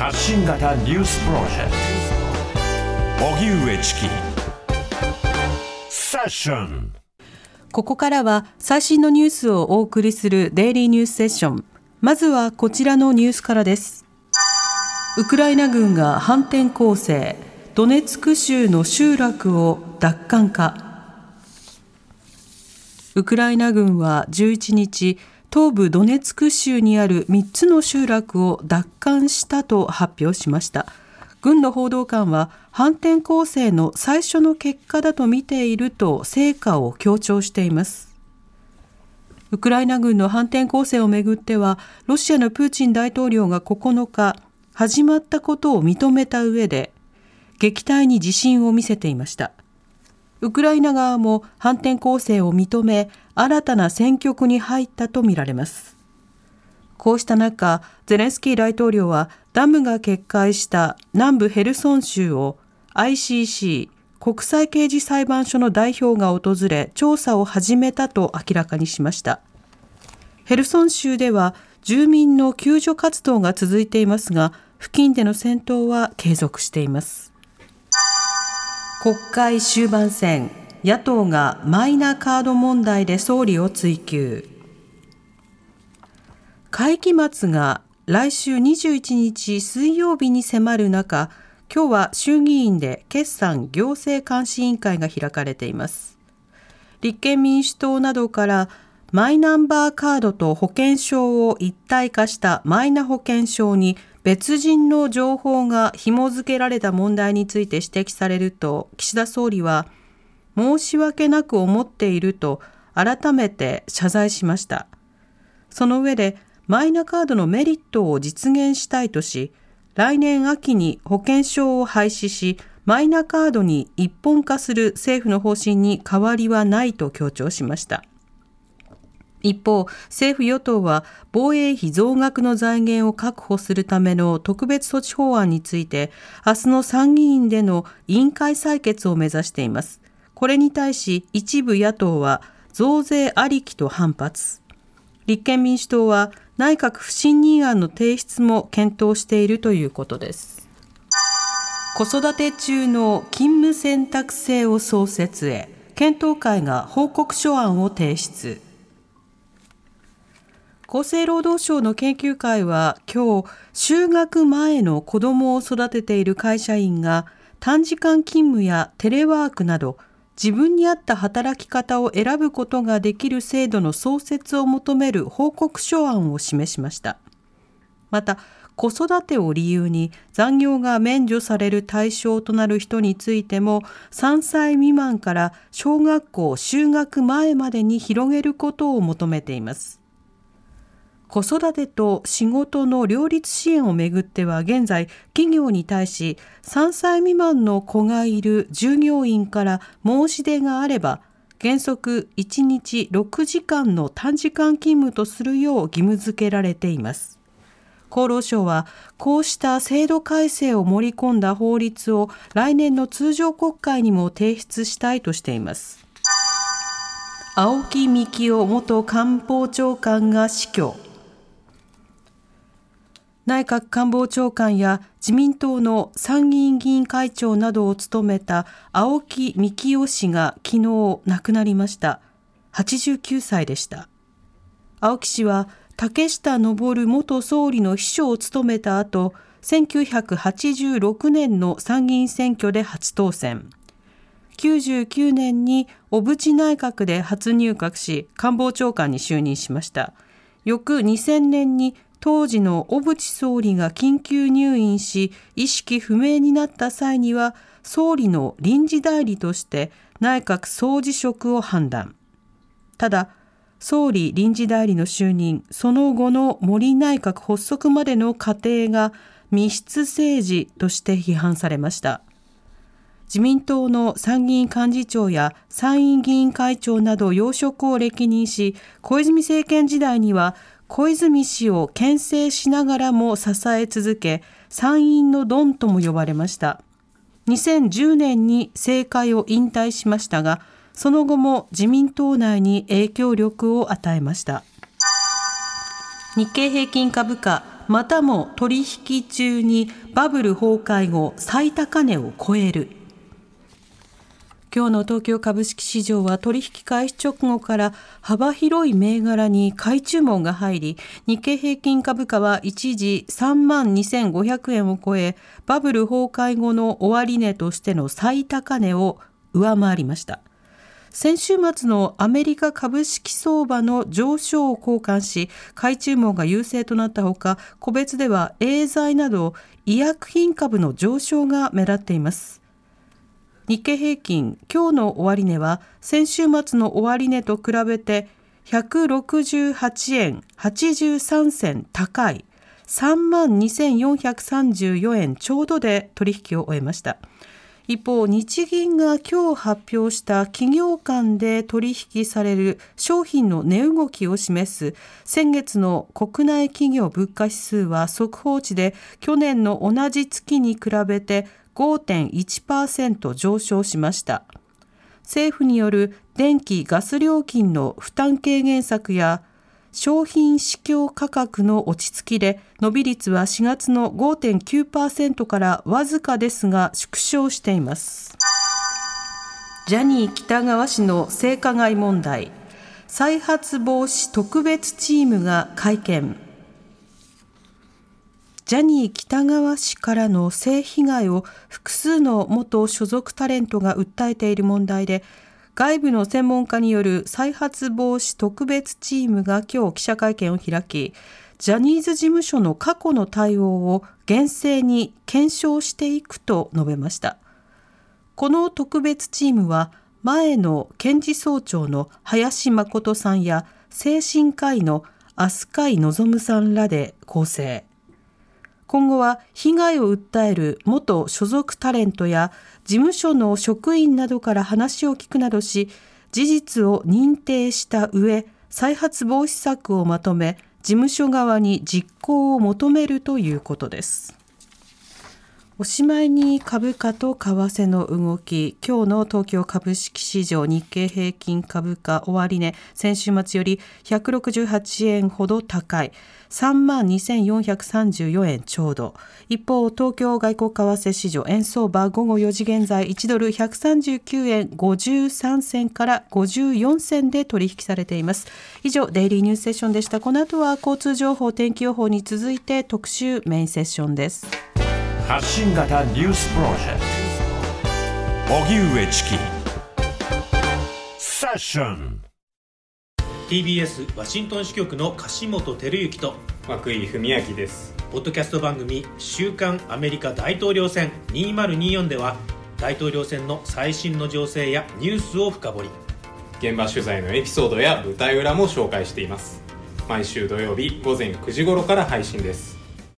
発信型ニュースプロジェクト。荻上チキ。セッション。ここからは最新のニュースをお送りするデイリーニュースセッションまずはこちらのニュースからです。ウクライナ軍が反転攻勢。ドネツク州の集落を奪還か。ウクライナ軍は11日東部ドネツク州にある3つの集落を奪還したと発表しました。軍の報道官は反転攻勢の最初の結果だと見ていると成果を強調しています。ウクライナ軍の反転攻勢をめぐってはロシアのプーチン大統領が9日始まったことを認めた上で撃退に自信を見せていました。ウクライナ側も反転攻勢を認め新たな戦局に入ったとみられます。こうした中ゼレンスキー大統領はダムが決壊した南部ヘルソン州を ICC 国際刑事裁判所の代表が訪れ調査を始めたと明らかにしました。ヘルソン州では住民の救助活動が続いていますが付近での戦闘は継続しています。国会終盤戦。野党がマイナカード問題で総理を追及。会期末が来週21日水曜日に迫る中今日は衆議院で決算行政監視委員会が開かれています。立憲民主党などからマイナンバーカードと保険証を一体化したマイナ保険証に別人の情報が紐付けられた問題について指摘されると岸田総理は申し訳なく思っていると改めて謝罪しましたその上でマイナカードのメリットを実現したいとし来年秋に保険証を廃止しマイナカードに一本化する政府の方針に変わりはないと強調しました一方、政府与党は防衛費増額の財源を確保するための特別措置法案について、明日の参議院での委員会採決を目指しています。これに対し一部野党は増税ありきと反発。立憲民主党は内閣不信任案の提出も検討しているということです。子育て中の勤務選択制を創設へ、検討会が報告書案を提出。厚生労働省の研究会は今日就学前の子どもを育てている会社員が短時間勤務やテレワークなど自分に合った働き方を選ぶことができる制度の創設を求める報告書案を示しました。また子育てを理由に残業が免除される対象となる人についても3歳未満から小学校就学前までに広げることを求めています。子育てと仕事の両立支援をめぐっては現在企業に対し3歳未満の子がいる従業員から申し出があれば原則1日6時間の短時間勤務とするよう義務付けられています。厚労省はこうした制度改正を盛り込んだ法律を来年の通常国会にも提出したいとしています。青木幹雄元官房長官が死去。内閣官房長官や自民党の参議院議員会長などを務めた青木幹雄氏が昨日亡くなりました。89歳でした。青木氏は竹下登元総理の秘書を務めた後1986年の参議院選挙で初当選。99年に小渕内閣で初入閣し官房長官に就任しました。翌2000年に当時の小渕総理が緊急入院し意識不明になった際には総理の臨時代理として内閣総辞職を判断。ただ総理臨時代理の就任その後の森内閣発足までの過程が密室政治として批判されました。自民党の参議院幹事長や参院議員会長など要職を歴任し小泉政権時代には小泉氏を牽制しながらも支え続け、参院のドンとも呼ばれました。2010年に政界を引退しましたが、その後も自民党内に影響力を与えました。日経平均株価、またも取引中にバブル崩壊後最高値を超える今日の東京株式市場は取引開始直後から幅広い銘柄に買い注文が入り日経平均株価は一時3万2500円を超えバブル崩壊後の終値としての最高値を上回りました。先週末のアメリカ株式相場の上昇を交換し買い注文が優勢となったほか個別ではエーザイなど医薬品株の上昇が目立っています。日経平均今日の終値は先週末の終値と比べて168円83銭高い。3万2434円ちょうどで取引を終えました。一方日銀が今日発表した企業間で取引される商品の値動きを示す先月の国内企業物価指数は速報値で去年の同じ月に比べて5.1%上昇しました。政府による電気・ガス料金の負担軽減策や商品市況価格の落ち着きで伸び率は4月の5.9%からわずかですが縮小しています。ジャニー喜多川氏の性加害問題。再発防止特別チームが会見。ジャニー喜多川氏からの性被害を複数の元所属タレントが訴えている問題で外部の専門家による再発防止特別チームが今日記者会見を開きジャニーズ事務所の過去の対応を厳正に検証していくと述べました。この特別チームは前の検事総長の林誠さんや精神科医の飛鳥井望さんらで構成。今後は被害を訴える元所属タレントや事務所の職員などから話を聞くなどし事実を認定した上再発防止策をまとめ事務所側に実行を求めるということです。おしまいに株価と為替の動き、今日の東京株式市場日経平均株価終値、先週末より168円ほど高い、3万2434円ちょうど。一方、東京外国為替市場円相場午後4時現在1ドル139円53銭から54銭で取引されています。以上、デイリーニュースセッションでした。この後は交通情報、天気予報に続いて特集メインセッションです。発信型ニュースプロジェクト。荻上チキ。セッション。TBS ワシントン支局の樫本照之と涌井文明です。ポッドキャスト番組「週刊アメリカ大統領選2024」では大統領選の最新の情勢やニュースを深掘り。現場取材のエピソードや舞台裏も紹介しています。毎週土曜日午前9時頃から配信です